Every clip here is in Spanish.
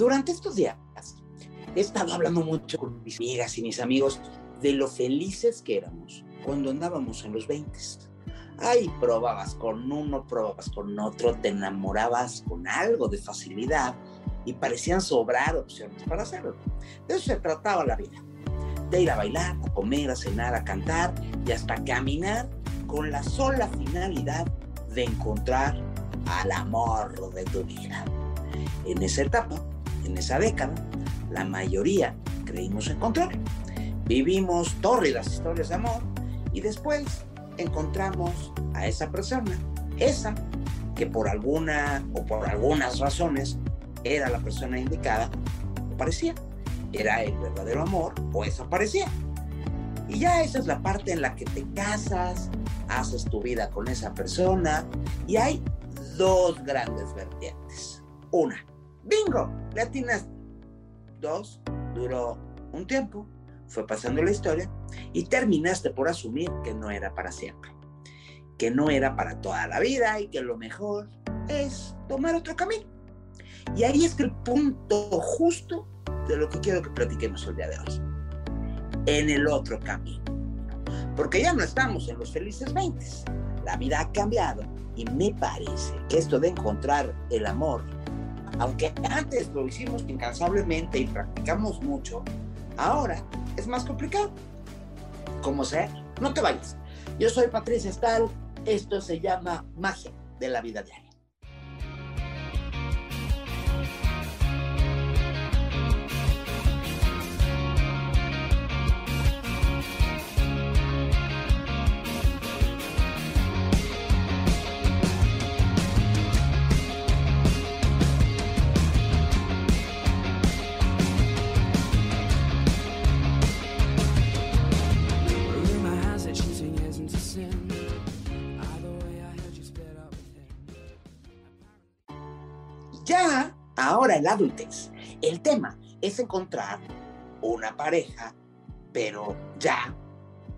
Durante estos días he estado hablando mucho con mis amigas y mis amigos de lo felices que éramos cuando andábamos en los 20. Ay, probabas con uno, probabas con otro, te enamorabas con algo de facilidad y parecían sobrar opciones para hacerlo. De eso se trataba la vida. De ir a bailar, a comer, a cenar, a cantar y hasta caminar con la sola finalidad de encontrar al amor de tu vida. En esa etapa, en esa década, la mayoría creímos encontrar. Vivimos tórridas historias de amor y después encontramos a esa persona, esa que por alguna o por algunas razones era la persona indicada, parecía, era el verdadero amor o eso parecía. Y ya esa es la parte en la que te casas, haces tu vida con esa persona y hay dos grandes vertientes. Una, bingo, latinas. Dos, duró un tiempo, fue pasando la historia y terminaste por asumir que no era para siempre, que no era para toda la vida y que lo mejor es tomar otro camino. Y ahí es el punto justo de lo que quiero que platiquemos el día de hoy. En el otro camino. Porque ya no estamos en los felices 20. La vida ha cambiado y me parece que esto de encontrar el amor, aunque antes lo hicimos incansablemente y practicamos mucho, ahora es más complicado. Como sea, no te vayas. Yo soy Patricia Stahl. Esto se llama magia de la vida diaria. En la adultez, el tema es encontrar una pareja, pero ya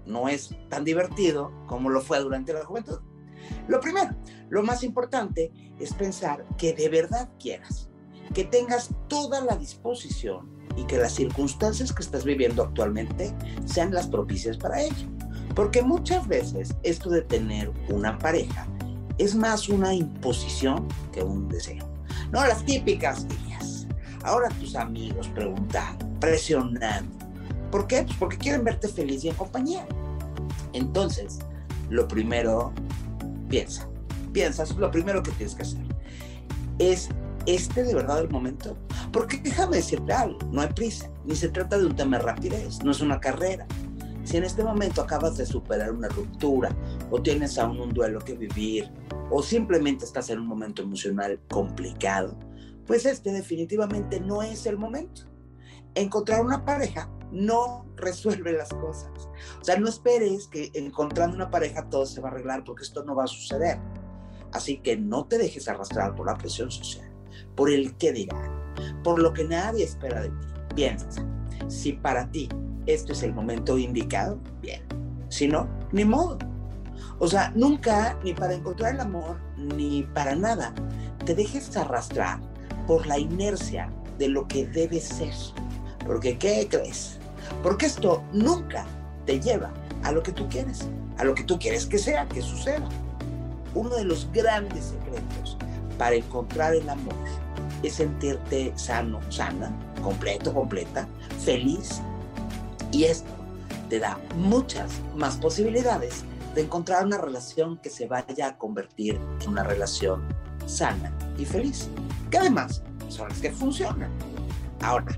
no es tan divertido como lo fue durante la juventud. Lo primero, lo más importante es pensar que de verdad quieras, que tengas toda la disposición y que las circunstancias que estás viviendo actualmente sean las propicias para ello. Porque muchas veces esto de tener una pareja es más una imposición que un deseo. No las típicas. Ahora tus amigos preguntando, presionando. ¿Por qué? Pues porque quieren verte feliz y en compañía. Entonces, lo primero, piensa. Piensas, lo primero que tienes que hacer es este de verdad el momento. Porque déjame decirte algo, no hay prisa, ni se trata de un tema de rapidez, no es una carrera. Si en este momento acabas de superar una ruptura o tienes aún un duelo que vivir o simplemente estás en un momento emocional complicado, pues este definitivamente no es el momento. Encontrar una pareja no resuelve las cosas. O sea, no esperes que encontrando una pareja todo se va a arreglar porque esto no va a suceder. Así que no te dejes arrastrar por la presión social, por el qué dirán, por lo que nadie espera de ti. Piensa, si para ti esto es el momento indicado, bien. Si no, ni modo. O sea, nunca, ni para encontrar el amor, ni para nada, te dejes arrastrar por la inercia de lo que debe ser. Porque, ¿qué crees? Porque esto nunca te lleva a lo que tú quieres, a lo que tú quieres que sea, que suceda. Uno de los grandes secretos para encontrar el amor es sentirte sano, sana, completo, completa, feliz. Y esto te da muchas más posibilidades de encontrar una relación que se vaya a convertir en una relación sana y feliz. Que además son las que funcionan. Ahora,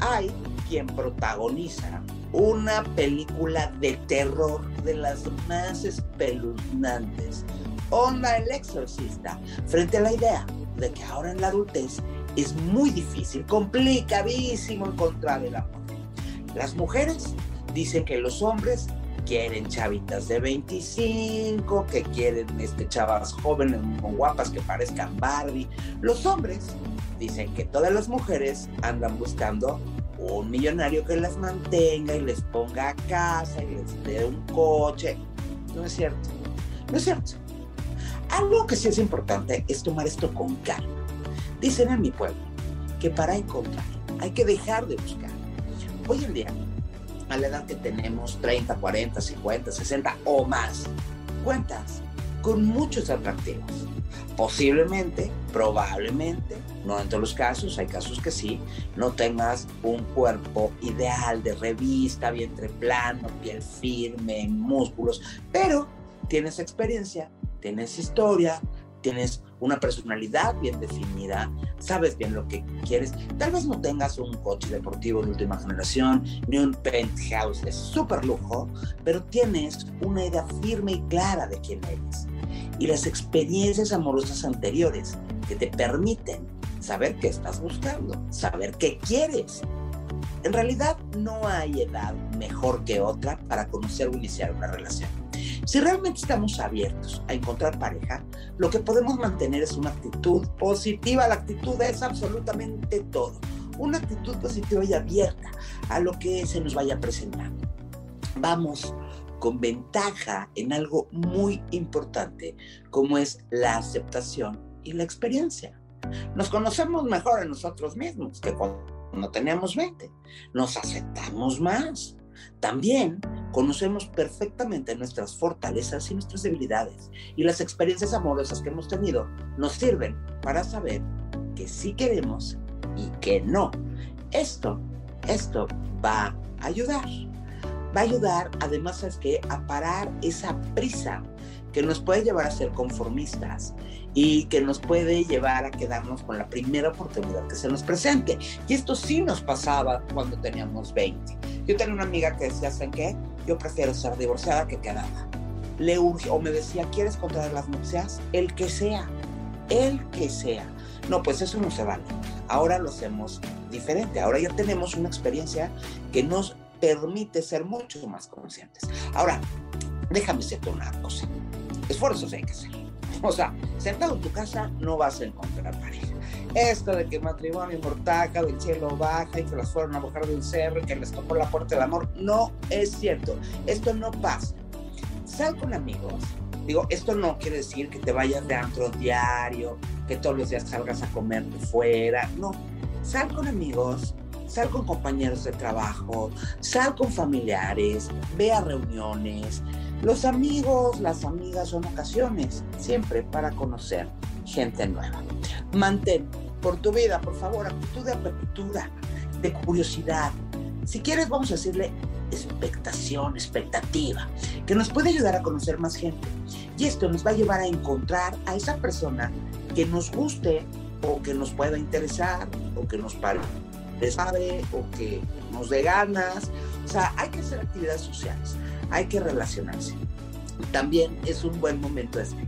hay quien protagoniza una película de terror de las más espeluznantes. Onda el exorcista, frente a la idea de que ahora en la adultez es muy difícil, complicadísimo encontrar el amor. Las mujeres dicen que los hombres quieren chavitas de 25, que quieren este, chavas jóvenes muy guapas que parezcan Barbie. Los hombres dicen que todas las mujeres andan buscando un millonario que las mantenga y les ponga casa y les dé un coche. No es cierto. No es cierto. Algo que sí es importante es tomar esto con calma. Dicen en mi pueblo que para encontrar. Hay que dejar de buscar. Hoy en día, a la edad que tenemos, 30, 40, 50, 60 o más, cuentas con muchos atractivos. Posiblemente, probablemente, no en todos los casos, hay casos que sí, no tengas un cuerpo ideal de revista, vientre plano, piel firme, músculos, pero tienes experiencia, tienes historia, tienes una personalidad bien definida, sabes bien lo que quieres. Tal vez no tengas un coche deportivo de última generación, ni un penthouse de súper lujo, pero tienes una idea firme y clara de quién eres. Y las experiencias amorosas anteriores que te permiten saber qué estás buscando, saber qué quieres. En realidad no hay edad mejor que otra para conocer o iniciar una relación. Si realmente estamos abiertos a encontrar pareja, lo que podemos mantener es una actitud positiva. La actitud es absolutamente todo. Una actitud positiva y abierta a lo que se nos vaya presentando. Vamos con ventaja en algo muy importante, como es la aceptación y la experiencia. Nos conocemos mejor a nosotros mismos que cuando teníamos 20. Nos aceptamos más. También conocemos perfectamente nuestras fortalezas y nuestras debilidades y las experiencias amorosas que hemos tenido nos sirven para saber que sí queremos y que no. Esto, esto va a ayudar. Va a ayudar además es que a parar esa prisa que nos puede llevar a ser conformistas y que nos puede llevar a quedarnos con la primera oportunidad que se nos presente. Y esto sí nos pasaba cuando teníamos 20. Yo tenía una amiga que decía, ¿saben qué? Yo prefiero ser divorciada que quedada. Le urge, o me decía, ¿quieres contraer las nupcias? El que sea, el que sea. No, pues eso no se vale. Ahora lo hacemos diferente. Ahora ya tenemos una experiencia que nos permite ser mucho más conscientes. Ahora, déjame decirte una cosa esfuerzos hay que hacer. O sea, sentado en tu casa no vas a encontrar pareja. Esto de que matrimonio mortaca del cielo baja y que las fueron a bajar de un cerro y que les tocó la puerta del amor, no es cierto. Esto no pasa. Sal con amigos. Digo, esto no quiere decir que te vayas de antro diario, que todos los días salgas a comer fuera. No. Sal con amigos, sal con compañeros de trabajo, sal con familiares, ve a reuniones, los amigos, las amigas son ocasiones, siempre para conocer gente nueva. Mantén por tu vida, por favor, actitud de apertura, de curiosidad. Si quieres, vamos a decirle expectación, expectativa, que nos puede ayudar a conocer más gente. Y esto nos va a llevar a encontrar a esa persona que nos guste o que nos pueda interesar o que nos pare o que nos dé ganas. O sea, hay que hacer actividades sociales hay que relacionarse. También es un buen momento este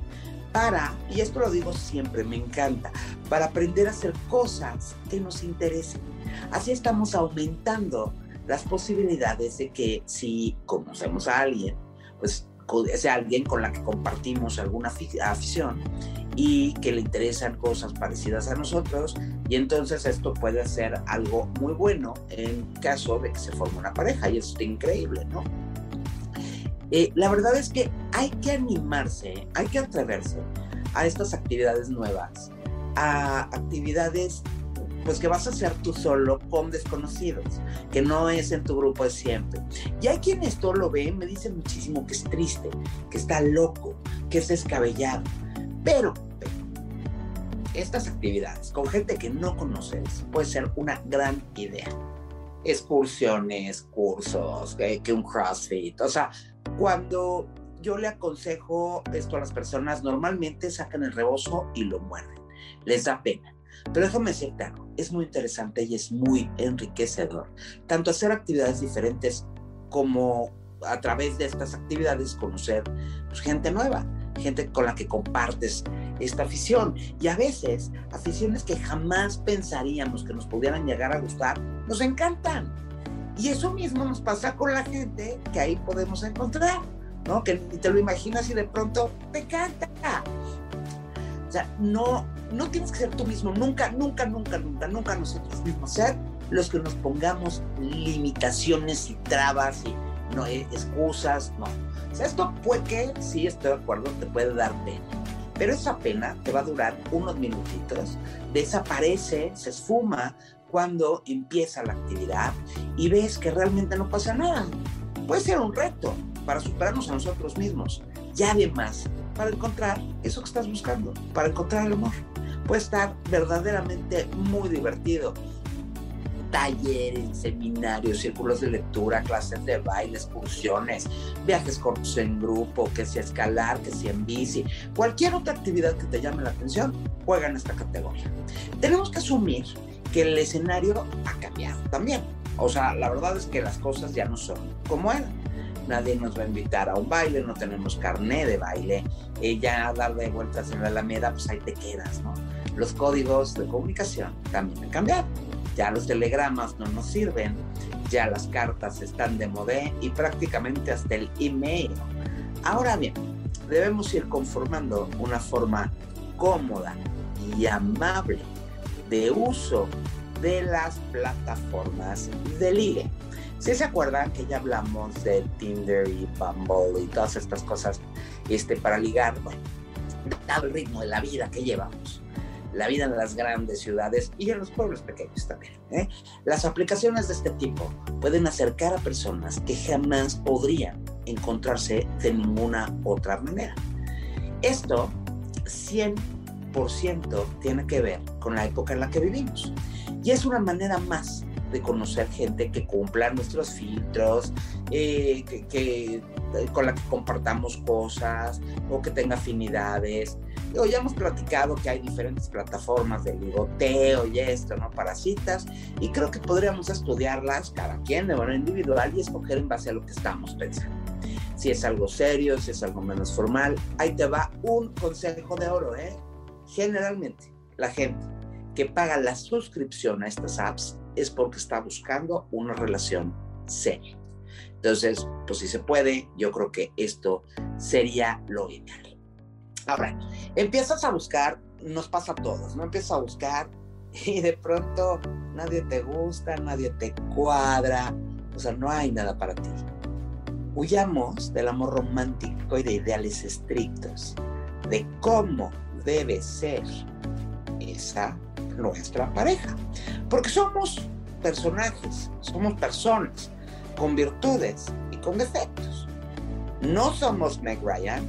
para, y esto lo digo siempre, me encanta, para aprender a hacer cosas que nos interesen. Así estamos aumentando las posibilidades de que si conocemos a alguien, pues ese alguien con la que compartimos alguna afición y que le interesan cosas parecidas a nosotros y entonces esto puede ser algo muy bueno en caso de que se forme una pareja y eso está increíble, ¿no? Eh, la verdad es que hay que animarse, hay que atreverse a estas actividades nuevas, a actividades pues que vas a hacer tú solo con desconocidos, que no es en tu grupo de siempre. Y hay quienes esto lo ven, me dicen muchísimo que es triste, que está loco, que es descabellado. Pero, estas actividades con gente que no conoces puede ser una gran idea. Excursiones, cursos, que, que un CrossFit, o sea, cuando yo le aconsejo esto a las personas, normalmente sacan el rebozo y lo muerden. Les da pena. Pero déjame decirte algo, es muy interesante y es muy enriquecedor. Tanto hacer actividades diferentes como a través de estas actividades conocer pues, gente nueva, gente con la que compartes esta afición. Y a veces aficiones que jamás pensaríamos que nos pudieran llegar a gustar, nos encantan. Y eso mismo nos pasa con la gente que ahí podemos encontrar, ¿no? Que te lo imaginas y de pronto te encanta. O sea, no, no tienes que ser tú mismo, nunca, nunca, nunca, nunca, nunca nosotros mismos ser los que nos pongamos limitaciones y trabas y no, eh, excusas, no. O sea, esto puede que, sí, estoy de acuerdo, te puede dar pena. Pero esa pena te va a durar unos minutitos, desaparece, se esfuma cuando empieza la actividad y ves que realmente no pasa nada. Puede ser un reto para superarnos a nosotros mismos y además para encontrar eso que estás buscando, para encontrar el amor. Puede estar verdaderamente muy divertido talleres, seminarios, círculos de lectura, clases de baile, excursiones, viajes cortos en grupo, que sea escalar, que sea en bici, cualquier otra actividad que te llame la atención, juega en esta categoría. Tenemos que asumir que el escenario ha cambiado también. O sea, la verdad es que las cosas ya no son como eran. Nadie nos va a invitar a un baile, no tenemos carné de baile. Ella ya dar de vueltas en la Alameda, pues ahí te quedas, ¿no? Los códigos de comunicación también han cambiado ya los telegramas no nos sirven, ya las cartas están de modé y prácticamente hasta el email. Ahora bien, debemos ir conformando una forma cómoda y amable de uso de las plataformas de ligue. Si se acuerdan que ya hablamos de Tinder y Bumble y todas estas cosas este, para ligar, bueno, dado el ritmo de la vida que llevamos, la vida en las grandes ciudades y en los pueblos pequeños también. ¿eh? Las aplicaciones de este tipo pueden acercar a personas que jamás podrían encontrarse de ninguna otra manera. Esto 100% tiene que ver con la época en la que vivimos y es una manera más de conocer gente que cumpla nuestros filtros, eh, que, con la que compartamos cosas o que tenga afinidades. Digo, ya hemos platicado que hay diferentes plataformas de ligoteo y esto, ¿no? Para citas, y creo que podríamos estudiarlas cada quien de manera individual y escoger en base a lo que estamos pensando. Si es algo serio, si es algo menos formal, ahí te va un consejo de oro, ¿eh? Generalmente, la gente que paga la suscripción a estas apps es porque está buscando una relación seria. Entonces, pues si se puede, yo creo que esto sería lo ideal. Ahora, empiezas a buscar, nos pasa a todos, ¿no? Empiezas a buscar y de pronto nadie te gusta, nadie te cuadra, o sea, no hay nada para ti. Huyamos del amor romántico y de ideales estrictos, de cómo debe ser esa nuestra pareja. Porque somos personajes, somos personas con virtudes y con defectos. No somos Meg Ryan,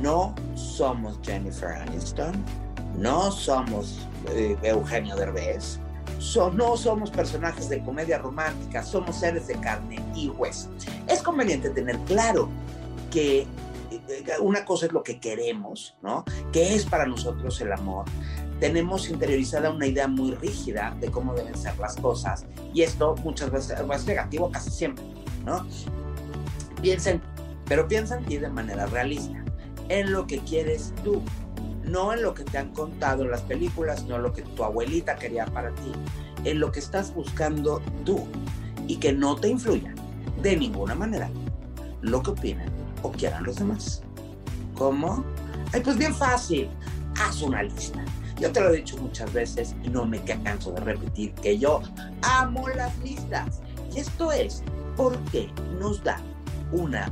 no somos Jennifer Aniston, no somos eh, Eugenio Derbez, no somos personajes de comedia romántica, somos seres de carne y hueso. Es conveniente tener claro que una cosa es lo que queremos, ¿no? Que es para nosotros el amor, tenemos interiorizada una idea muy rígida de cómo deben ser las cosas y esto muchas veces es negativo casi siempre, ¿no? Piensen, pero piensa en ti de manera realista, en lo que quieres tú, no en lo que te han contado en las películas, no en lo que tu abuelita quería para ti, en lo que estás buscando tú y que no te influya de ninguna manera lo que opinen o quieran los demás. ¿Cómo? Ay, pues bien fácil, haz una lista yo te lo he dicho muchas veces y no me canso de repetir que yo amo las listas. Y esto es porque nos da una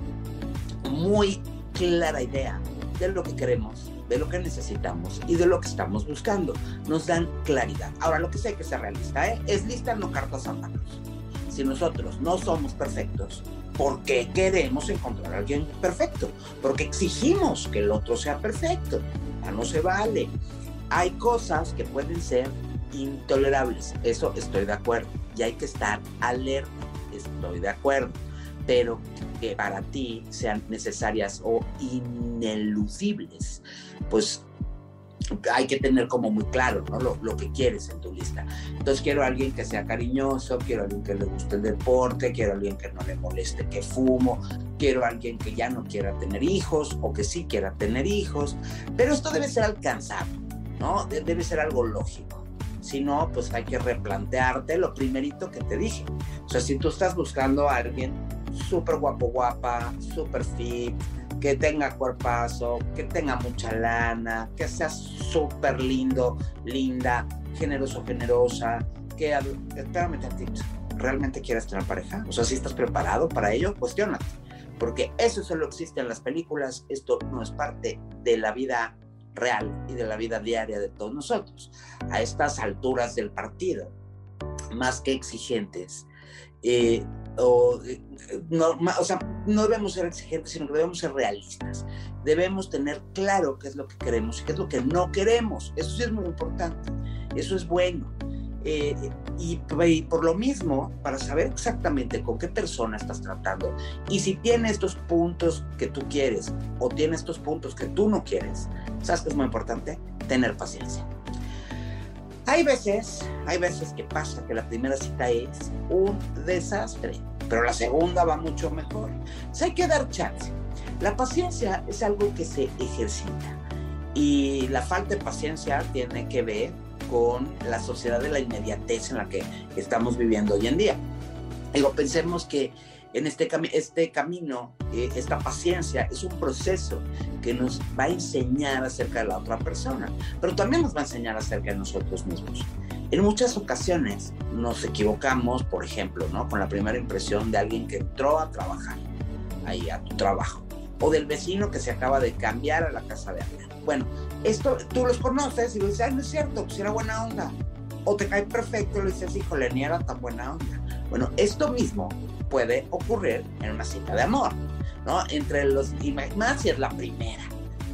muy clara idea de lo que queremos, de lo que necesitamos y de lo que estamos buscando. Nos dan claridad. Ahora, lo que sé que sea realista ¿eh? es lista, no cartas a manos. Si nosotros no somos perfectos, ¿por qué queremos encontrar a alguien perfecto? Porque exigimos que el otro sea perfecto. Ya no se vale hay cosas que pueden ser intolerables, eso estoy de acuerdo, y hay que estar alerta, estoy de acuerdo, pero que para ti sean necesarias o ineludibles, pues hay que tener como muy claro ¿no? lo, lo, que quieres en tu lista. Entonces quiero a alguien que sea cariñoso, quiero a alguien que le guste el deporte, quiero a alguien que no le moleste que fumo, quiero a alguien que ya no quiera tener hijos o que sí quiera tener hijos, pero esto debe ser alcanzable ¿no? Debe ser algo lógico. Si no, pues hay que replantearte lo primerito que te dije. O sea, si tú estás buscando a alguien súper guapo, guapa, súper fit, que tenga cuerpazo, que tenga mucha lana, que sea súper lindo, linda, generoso, generosa, que, espérame tantito, ¿realmente quieres tener pareja? O sea, si estás preparado para ello, cuestionate. Porque eso solo existe en las películas, esto no es parte de la vida real y de la vida diaria de todos nosotros. A estas alturas del partido, más que exigentes, eh, o, eh, no, o sea, no debemos ser exigentes, sino que debemos ser realistas. Debemos tener claro qué es lo que queremos y qué es lo que no queremos. Eso sí es muy importante. Eso es bueno. Eh, y, por lo mismo, para saber exactamente con qué persona estás tratando y si tiene estos puntos que tú quieres o tiene estos puntos que tú no quieres, ¿sabes que es muy importante? Tener paciencia. Hay veces, hay veces que pasa que la primera cita es un desastre, pero la segunda va mucho mejor. O hay que dar chance. La paciencia es algo que se ejercita y la falta de paciencia tiene que ver con la sociedad de la inmediatez en la que estamos viviendo hoy en día. Digo, pensemos que en este, este camino, eh, esta paciencia es un proceso que nos va a enseñar acerca de la otra persona, pero también nos va a enseñar acerca de nosotros mismos. En muchas ocasiones nos equivocamos, por ejemplo, ¿no? con la primera impresión de alguien que entró a trabajar ahí a tu trabajo, o del vecino que se acaba de cambiar a la casa de alguien. Bueno, esto tú los conoces y dices, ay, no es cierto, pues era buena onda. O te cae perfecto y le dices, híjole, ni era tan buena onda. Bueno, esto mismo puede ocurrir en una cita de amor, ¿no? Entre los, y más si es la primera,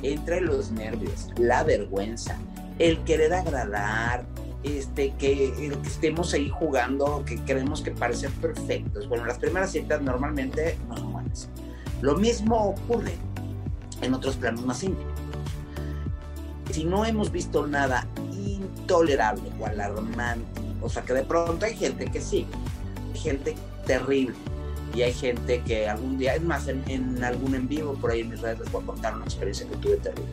entre los nervios, la vergüenza, el querer agradar, este, que, estemos ahí jugando, que queremos que parecer perfectos. Bueno, las primeras citas normalmente no son buenas. Lo mismo ocurre en otros planos más íntimos. Si no hemos visto nada intolerable o alarmante, o sea que de pronto hay gente que sí, gente terrible. Y hay gente que algún día, es más, en, algún en vivo por ahí en mis redes les voy a contar una experiencia que tuve terrible.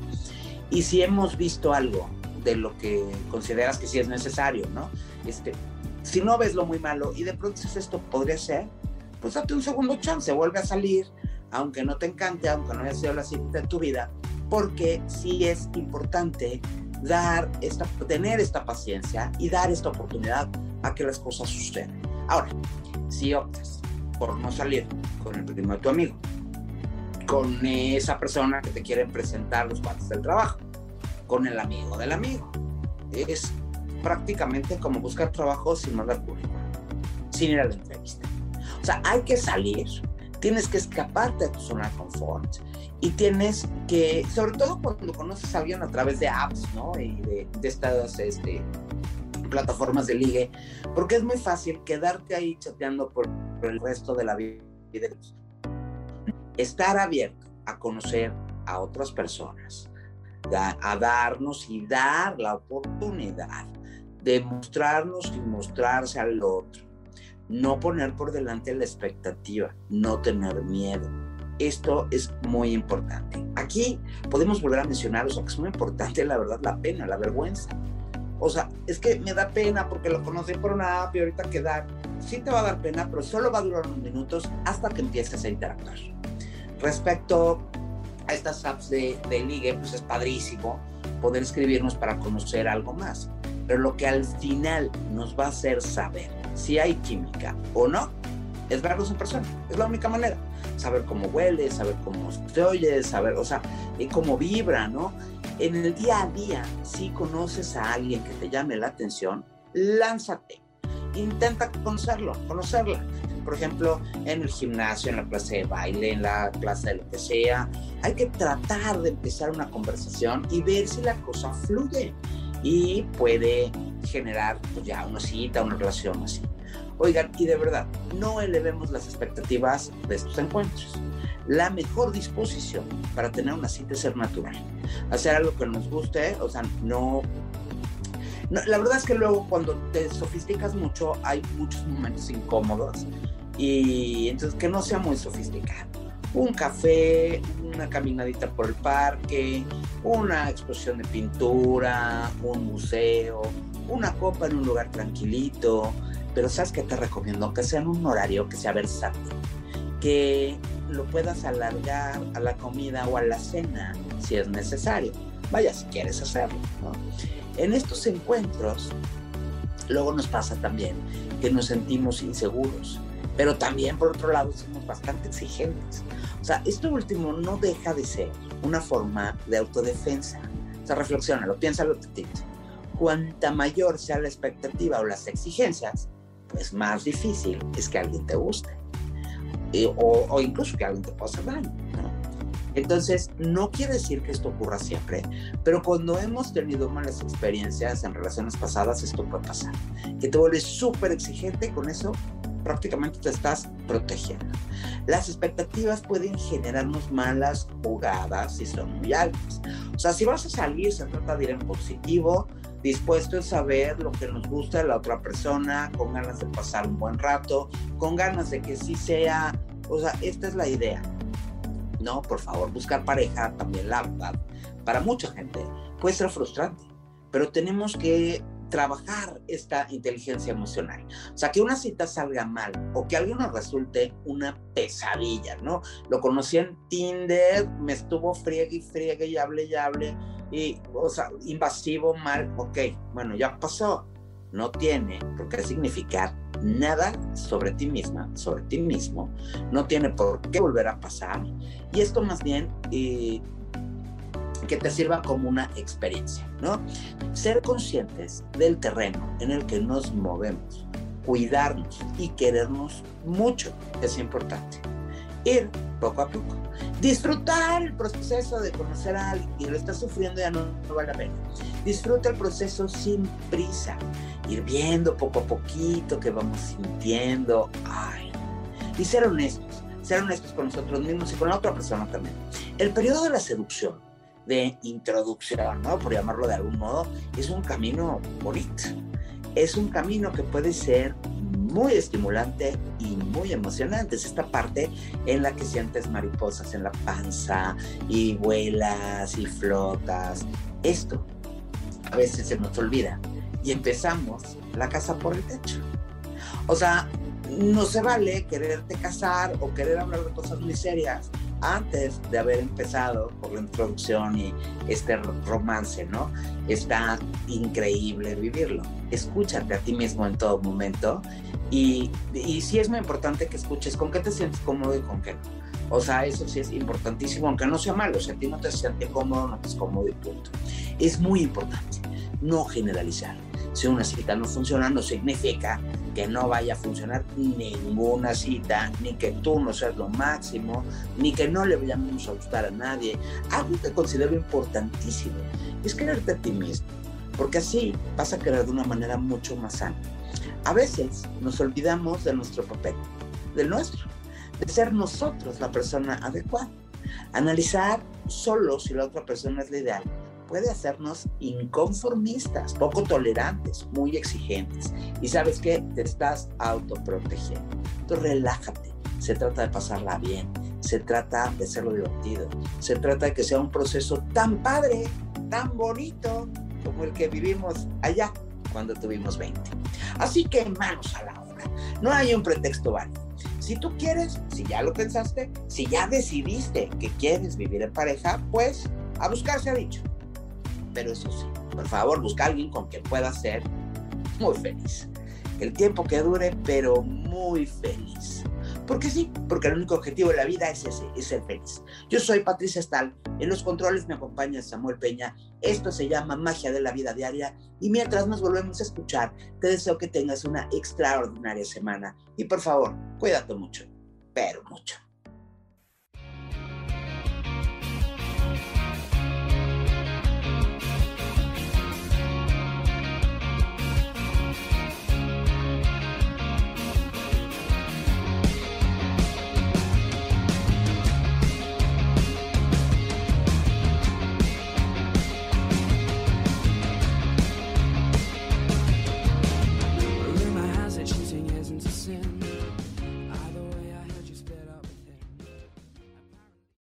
Y si hemos visto algo de lo que consideras que sí es necesario, ¿no? Este, si no ves lo muy malo y de pronto dices esto podría ser, pues date un segundo chance, vuelve a salir, aunque no te encante, aunque no haya sido la cita de tu vida, porque sí es importante dar esta, tener esta paciencia y dar esta oportunidad a que las cosas sucedan. Ahora, si optas por no salir con el primo de tu amigo, con esa persona que te quieren presentar los cuates del trabajo, con el amigo del amigo, es prácticamente como buscar trabajo sin mandar currículum, sin ir a la entrevista. O sea, hay que salir, tienes que escaparte de tu zona de confort y tienes que, sobre todo cuando conoces a alguien a través de apps, ¿no? Y de, de estas, este, plataformas de ligue, porque es muy fácil quedarte ahí chateando por, el resto de la vida. Estar abierto a conocer a otras personas, a darnos y dar la oportunidad de mostrarnos y mostrarse al otro. No poner por delante la expectativa, no tener miedo. Esto es muy importante. Aquí podemos volver a mencionar, o sea, que es muy importante, la verdad, la pena, la vergüenza. O sea, es que me da pena porque lo conocí por una app y ahorita quedar. Sí te va a dar pena, pero solo va a durar unos minutos hasta que empieces a interactuar. Respecto a estas apps de, de ligue, pues es padrísimo poder escribirnos para conocer algo más. Pero lo que al final nos va a hacer saber si hay química o no es verlos en persona. Es la única manera. Saber cómo huele, saber cómo se oye, saber, o sea, cómo vibra, ¿no? En el día a día, si conoces a alguien que te llame la atención, lánzate. Intenta conocerlo, conocerla. Por ejemplo, en el gimnasio, en la clase de baile, en la clase de lo que sea. Hay que tratar de empezar una conversación y ver si la cosa fluye y puede generar pues, ya una cita, una relación así. Oigan, y de verdad, no elevemos las expectativas de estos encuentros la mejor disposición para tener una cita es ser natural. Hacer algo que nos guste, o sea, no, La verdad es que luego cuando te sofisticas mucho hay muchos momentos incómodos y entonces que no sea muy sofisticado. Un café, una caminadita por el parque, una exposición de pintura, un museo, una copa en un lugar tranquilito, pero sabes que te recomiendo que sea en un horario que sea versátil, que lo puedas alargar a la comida o a la cena si es necesario. Vaya, si quieres hacerlo. En estos encuentros, luego nos pasa también que nos sentimos inseguros, pero también por otro lado somos bastante exigentes. O sea, esto último no deja de ser una forma de autodefensa. O sea, reflexiónalo, piénsalo tantito. Cuanta mayor sea la expectativa o las exigencias, pues más difícil es que alguien te guste. o, incluso que alguien te pueda hacer daño. Entonces, no quiere decir que esto ocurra siempre, pero cuando hemos tenido malas experiencias en relaciones pasadas, esto puede pasar. Que te vuelves súper exigente con eso prácticamente te estás protegiendo. Las expectativas pueden generarnos malas jugadas si son muy altas. O sea, si vas a salir, se trata de ir en positivo, dispuesto a saber lo que nos gusta de la otra persona, con ganas de pasar un buen rato, con ganas de que sí sea, o sea, esta es la idea. No, por favor, buscar pareja también, la para mucha gente puede ser frustrante, pero tenemos que trabajar esta inteligencia emocional. O sea, que una cita salga mal o que algo nos resulte una pesadilla, ¿no? Lo conocí en Tinder, me estuvo friegue y friegue y hable y hable, y, o sea, invasivo, mal, ok, bueno, ya pasó. No tiene por qué significar nada sobre ti misma, sobre ti mismo. No tiene por qué volver a pasar. Y esto más bien eh, que te sirva como una experiencia, ¿no? Ser conscientes del terreno en el que nos movemos, cuidarnos y querernos mucho es importante. Ir poco a poco. Disfrutar el proceso de conocer a alguien y lo está sufriendo ya no, no vale la pena. Disfruta el proceso sin prisa. Ir viendo poco a poquito que vamos sintiendo. Ay. Y ser honestos. Ser honestos con nosotros mismos y con la otra persona también. El periodo de la seducción de introducción, ¿no? Por llamarlo de algún modo, es un camino bonito. Es un camino que puede ser muy estimulante y muy emocionante. Es esta parte en la que sientes mariposas en la panza y vuelas y flotas. Esto a veces se nos olvida y empezamos la casa por el techo. O sea, no se vale quererte casar o querer hablar de cosas muy serias antes de haber empezado por la introducción y este romance, ¿no? Está increíble vivirlo. Escúchate a ti mismo en todo momento y, y sí es muy importante que escuches con qué te sientes cómodo y con qué no. O sea, eso sí es importantísimo, aunque no sea malo. Si a ti no te sientes cómodo, no te es cómodo y punto. Es muy importante no generalizar. Si una cita no funciona, no significa que no vaya a funcionar ninguna cita, ni que tú no seas lo máximo, ni que no le vayamos a gustar a nadie. Algo que considero importantísimo es quererte a ti mismo, porque así vas a querer de una manera mucho más sana. A veces nos olvidamos de nuestro papel, del nuestro, de ser nosotros la persona adecuada. Analizar solo si la otra persona es la ideal puede hacernos inconformistas, poco tolerantes, muy exigentes. Y sabes que te estás autoprotegiendo. Entonces relájate. Se trata de pasarla bien. Se trata de hacerlo divertido. Se trata de que sea un proceso tan padre, tan bonito como el que vivimos allá cuando tuvimos 20. Así que manos a la obra. No hay un pretexto válido. Si tú quieres, si ya lo pensaste, si ya decidiste que quieres vivir en pareja, pues a buscar se ha dicho pero eso sí, por favor, busca a alguien con quien pueda ser muy feliz. El tiempo que dure, pero muy feliz. Porque sí, porque el único objetivo de la vida es ese, es ser feliz. Yo soy Patricia Stahl, en los controles me acompaña Samuel Peña. Esto se llama Magia de la Vida Diaria y mientras nos volvemos a escuchar, te deseo que tengas una extraordinaria semana y por favor, cuídate mucho, pero mucho.